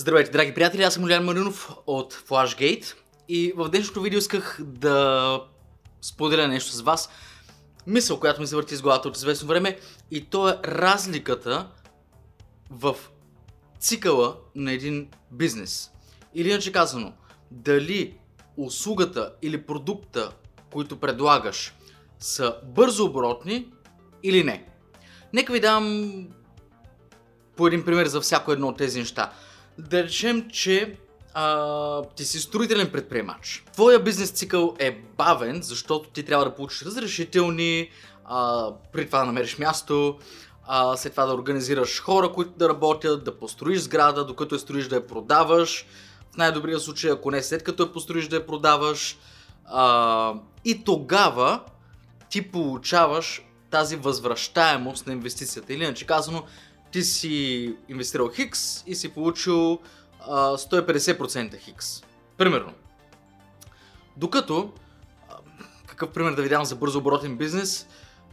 Здравейте, драги приятели, аз съм Олян Маринов от Flashgate и в днешното видео исках да споделя нещо с вас. Мисъл, която ми се върти с главата от известно време и то е разликата в цикъла на един бизнес. Или иначе казано, дали услугата или продукта, които предлагаш, са бързо оборотни или не. Нека ви дам по един пример за всяко едно от тези неща. Да речем, че а, ти си строителен предприемач. Твоя бизнес цикъл е бавен, защото ти трябва да получиш разрешителни, а, при това да намериш място, а, след това да организираш хора, които да работят, да построиш сграда, докато я строиш да я продаваш. В най-добрия случай, ако не след като я построиш да я продаваш. А, и тогава ти получаваш тази възвръщаемост на инвестицията. Или иначе казано, ти си инвестирал хикс и си получил а, 150% хикс. Примерно. Докато, а, какъв пример да ви дам за бързо оборотен бизнес,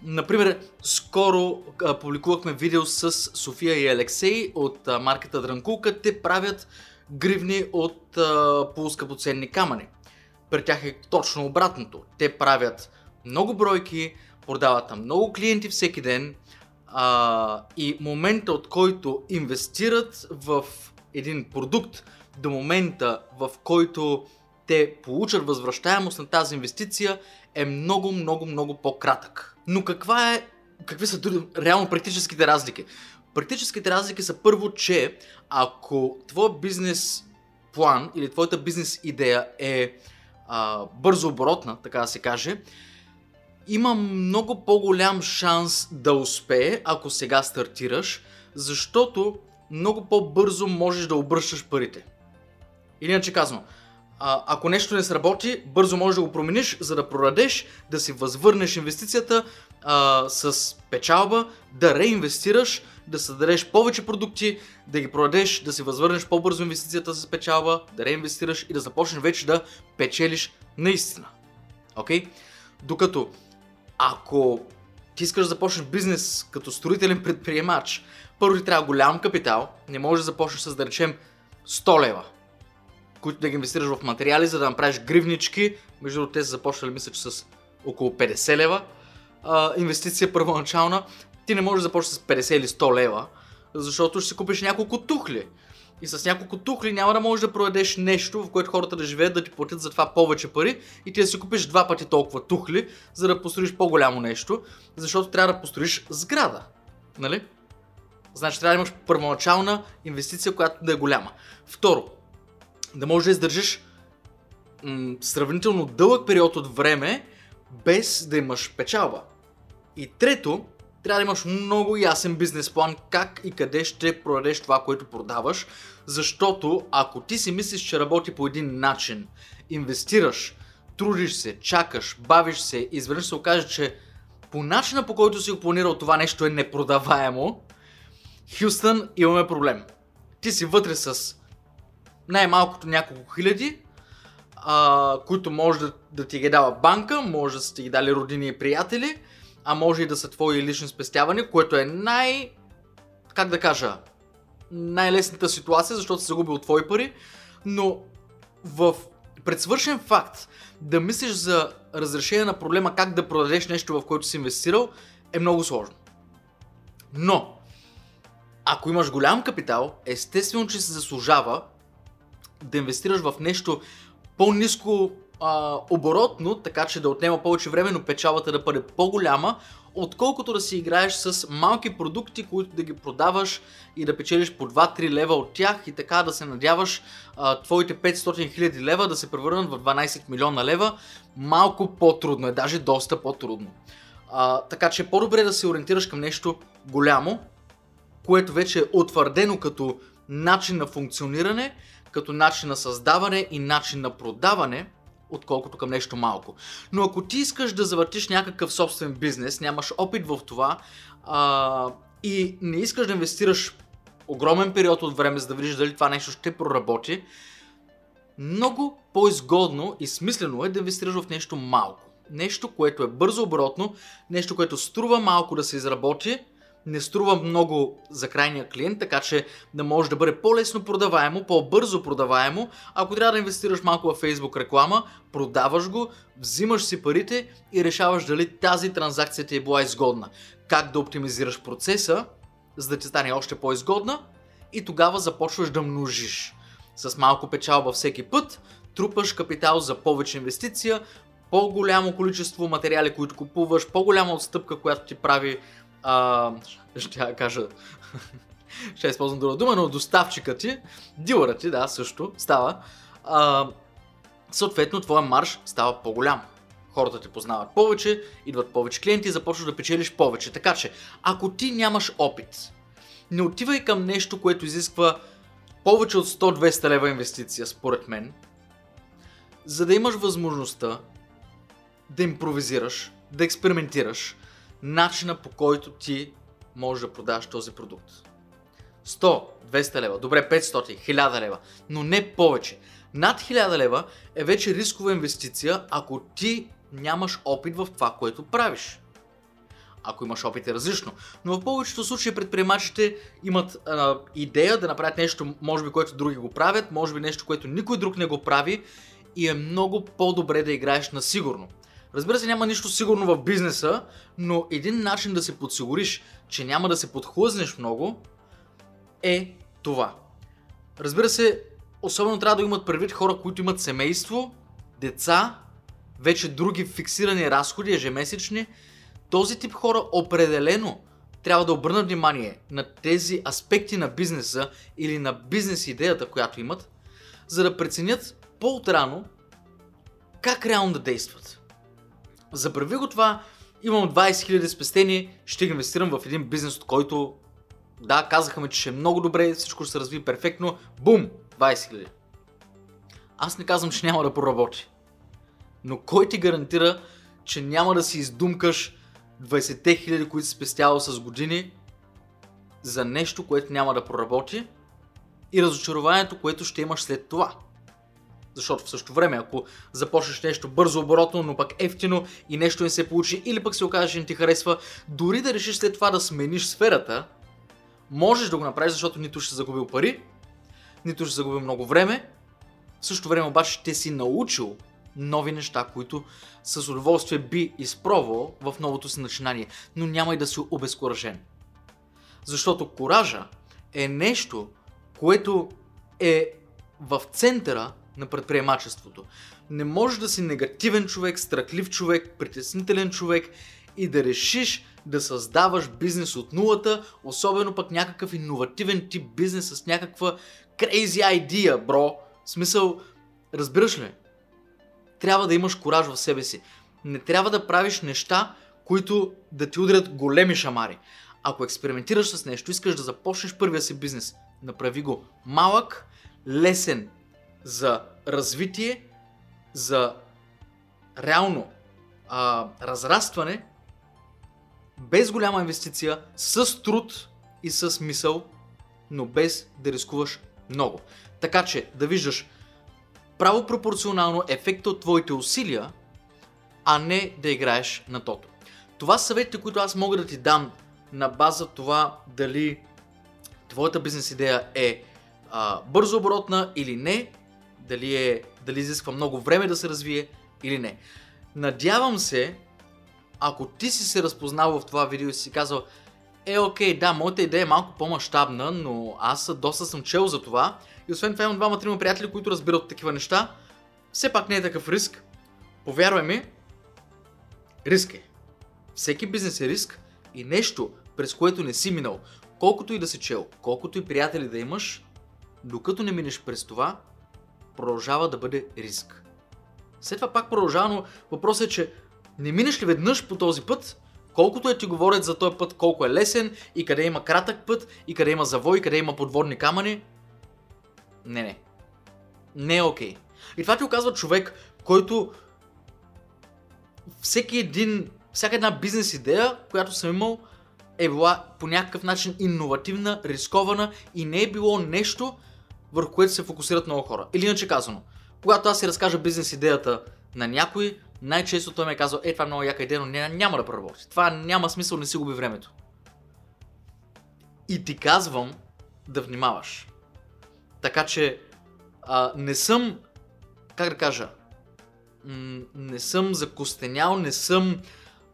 Например, скоро а, публикувахме видео с София и Алексей от а, марката Дранкулка. Те правят гривни от а, полускъпоценни камъни. При тях е точно обратното. Те правят много бройки, продават на много клиенти всеки ден а, и момента от който инвестират в един продукт до момента в който те получат възвръщаемост на тази инвестиция е много, много, много по-кратък. Но каква е, какви са реално практическите разлики? Практическите разлики са първо, че ако твой бизнес план или твоята бизнес идея е а, бързо оборотна, така да се каже, има много по-голям шанс да успее, ако сега стартираш, защото много по-бързо можеш да обръщаш парите. Иначе а, ако нещо не сработи, бързо можеш да го промениш, за да продадеш, да си възвърнеш инвестицията а, с печалба, да реинвестираш, да създадеш повече продукти, да ги продадеш, да си възвърнеш по-бързо инвестицията с печалба, да реинвестираш и да започнеш вече да печелиш наистина. Окей? Okay? Докато ако ти искаш да започнеш бизнес като строителен предприемач, първо ти трябва голям капитал, не можеш да започнеш с да речем 100 лева, които да ги инвестираш в материали, за да направиш гривнички. Между другото, те са започнали, мисля, че с около 50 лева а, инвестиция първоначална. Ти не можеш да започнеш с 50 или 100 лева, защото ще си купиш няколко тухли. И с няколко тухли няма да можеш да продадеш нещо, в което хората да живеят, да ти платят за това повече пари и ти да си купиш два пъти толкова тухли, за да построиш по-голямо нещо, защото трябва да построиш сграда. Нали? Значи трябва да имаш първоначална инвестиция, която да е голяма. Второ, да можеш да издържиш м- сравнително дълъг период от време, без да имаш печалба. И трето, трябва да имаш много ясен бизнес план как и къде ще продадеш това, което продаваш, защото ако ти си мислиш, че работи по един начин, инвестираш, трудиш се, чакаш, бавиш се изведнъж се окаже, че по начина по който си го планирал това нещо е непродаваемо, Хюстън имаме проблем. Ти си вътре с най-малкото няколко хиляди, а, които може да, да ти ги дава банка, може да са ти ги дали родини и приятели, а може и да са твои лични спестявания, което е най... как да кажа, най-лесната ситуация, защото си загубил твои пари, но в предсвършен факт да мислиш за разрешение на проблема как да продадеш нещо, в което си инвестирал, е много сложно. Но, ако имаш голям капитал, естествено, че се заслужава да инвестираш в нещо по-низко а, оборотно, така че да отнема повече време, но печалата да бъде по-голяма, отколкото да си играеш с малки продукти, които да ги продаваш и да печелиш по 2-3 лева от тях и така да се надяваш а, твоите 500 хиляди лева да се превърнат в 12 милиона лева. Малко по-трудно е, даже доста по-трудно. А, така че по-добре да се ориентираш към нещо голямо, което вече е утвърдено като начин на функциониране, като начин на създаване и начин на продаване, отколкото към нещо малко. Но ако ти искаш да завъртиш някакъв собствен бизнес, нямаш опит в това а, и не искаш да инвестираш огромен период от време, за да видиш дали това нещо ще проработи, много по-изгодно и смислено е да инвестираш в нещо малко. Нещо, което е бързо оборотно, нещо, което струва малко да се изработи, не струва много за крайния клиент, така че да може да бъде по-лесно продаваемо, по-бързо продаваемо. Ако трябва да инвестираш малко в Facebook реклама, продаваш го, взимаш си парите и решаваш дали тази транзакция ти е била изгодна. Как да оптимизираш процеса, за да ти стане още по-изгодна и тогава започваш да множиш. С малко печалба всеки път, трупаш капитал за повече инвестиция, по-голямо количество материали, които купуваш, по-голяма отстъпка, която ти прави, а, ще кажа, ще използвам друга дума, но доставчика ти, дилърът ти, да, също става, а, съответно твоя марш става по-голям. Хората те познават повече, идват повече клиенти и започваш да печелиш повече. Така че, ако ти нямаш опит, не отивай към нещо, което изисква повече от 100-200 лева инвестиция, според мен, за да имаш възможността да импровизираш, да експериментираш начина по който ти можеш да продаваш този продукт. 100, 200 лева, добре 500, 1000 лева, но не повече. Над 1000 лева е вече рискова инвестиция, ако ти нямаш опит в това, което правиш. Ако имаш опит е различно. Но в повечето случаи предприемачите имат а, идея да направят нещо, може би, което други го правят, може би нещо, което никой друг не го прави и е много по-добре да играеш на сигурно. Разбира се, няма нищо сигурно в бизнеса, но един начин да се подсигуриш, че няма да се подхлъзнеш много, е това. Разбира се, особено трябва да имат предвид хора, които имат семейство, деца, вече други фиксирани разходи ежемесечни. Този тип хора определено трябва да обърнат внимание на тези аспекти на бизнеса или на бизнес идеята, която имат, за да преценят по-отрано как реално да действат. Заправи го това, имам 20 000 спестени, ще инвестирам в един бизнес, от който да, казаха ми, че ще е много добре, всичко ще се разви перфектно. Бум! 20 000. Аз не казвам, че няма да проработи. Но кой ти гарантира, че няма да си издумкаш 20 хиляди, които си спестявал с години за нещо, което няма да проработи и разочарованието, което ще имаш след това. Защото в същото време, ако започнеш нещо бързо оборотно, но пък ефтино и нещо не се получи, или пък се окаже, че не ти харесва, дори да решиш след това да смениш сферата, можеш да го направиш, защото нито ще загубил пари, нито ще загубил много време, в същото време обаче ще си научил нови неща, които с удоволствие би изпробвал в новото си начинание, но няма и да си обезкуражен. Защото коража е нещо, което е в центъра на предприемачеството. Не можеш да си негативен човек, страхлив човек, притеснителен човек и да решиш да създаваш бизнес от нулата, особено пък някакъв иновативен тип бизнес с някаква crazy idea, бро. В смисъл, разбираш ли? Трябва да имаш кораж в себе си. Не трябва да правиш неща, които да ти удрят големи шамари. Ако експериментираш с нещо, искаш да започнеш първия си бизнес, направи го малък, лесен за развитие, за реално а, разрастване, без голяма инвестиция, с труд и с мисъл, но без да рискуваш много. Така че да виждаш право пропорционално ефекта от твоите усилия, а не да играеш на тото. Това са съветите, които аз мога да ти дам на база това дали твоята бизнес идея е а, бързо оборотна или не дали, е, дали изисква много време да се развие или не. Надявам се, ако ти си се разпознал в това видео и си казал, е, окей, да, моята идея е малко по-масштабна, но аз доста съм чел за това. И освен това имам двама-трима приятели, които разбират такива неща. Все пак не е такъв риск. Повярвай ми, риск е. Всеки бизнес е риск и нещо, през което не си минал. Колкото и да си чел, колкото и приятели да имаш, докато не минеш през това, продължава да бъде риск. След това пак продължава, но въпросът е, че не минеш ли веднъж по този път, колкото е ти говорят за този път, колко е лесен и къде има кратък път, и къде има завой, и къде има подводни камъни, не, не. Не е окей. Okay. И това ти оказва човек, който всеки един, всяка една бизнес идея, която съм имал, е била по някакъв начин иновативна, рискована и не е било нещо, върху което се фокусират много хора. Или иначе казано, когато аз си разкажа бизнес идеята на някой, най-често той ме е казал, е, това е много яка идея, но няма да проработи. Това няма смисъл, не си губи времето. И ти казвам да внимаваш. Така че а, не съм, как да кажа, не съм закостенял, не съм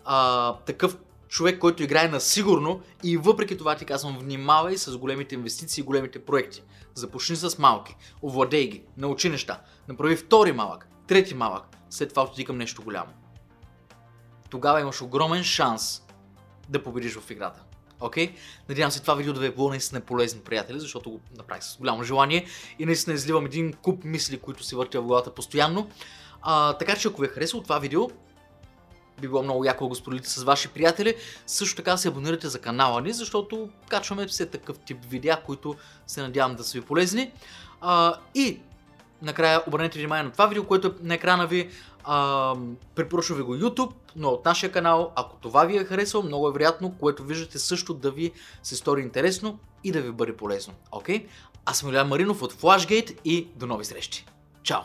а, такъв човек, който играе на сигурно и въпреки това ти казвам, внимавай с големите инвестиции и големите проекти. Започни с малки, овладей ги, научи неща, направи втори малък, трети малък, след това отиди към нещо голямо. Тогава имаш огромен шанс да победиш в играта. Окей? Okay? Надявам се това видео да ви е било наистина полезно, приятели, защото го направих с голямо желание и наистина изливам един куп мисли, които си въртя в главата постоянно. А, така че ако ви е харесало това видео, би било много яко да го споделите с ваши приятели. Също така се абонирате за канала ни, защото качваме все такъв тип видеа, които се надявам да са ви полезни. А, и накрая обърнете внимание на това видео, което е на екрана ви. А, препоръчвам ви го YouTube, но от нашия канал, ако това ви е харесало, много е вероятно, което виждате също да ви се стори интересно и да ви бъде полезно. Окей? Аз съм Илян Маринов от Flashgate и до нови срещи. Чао!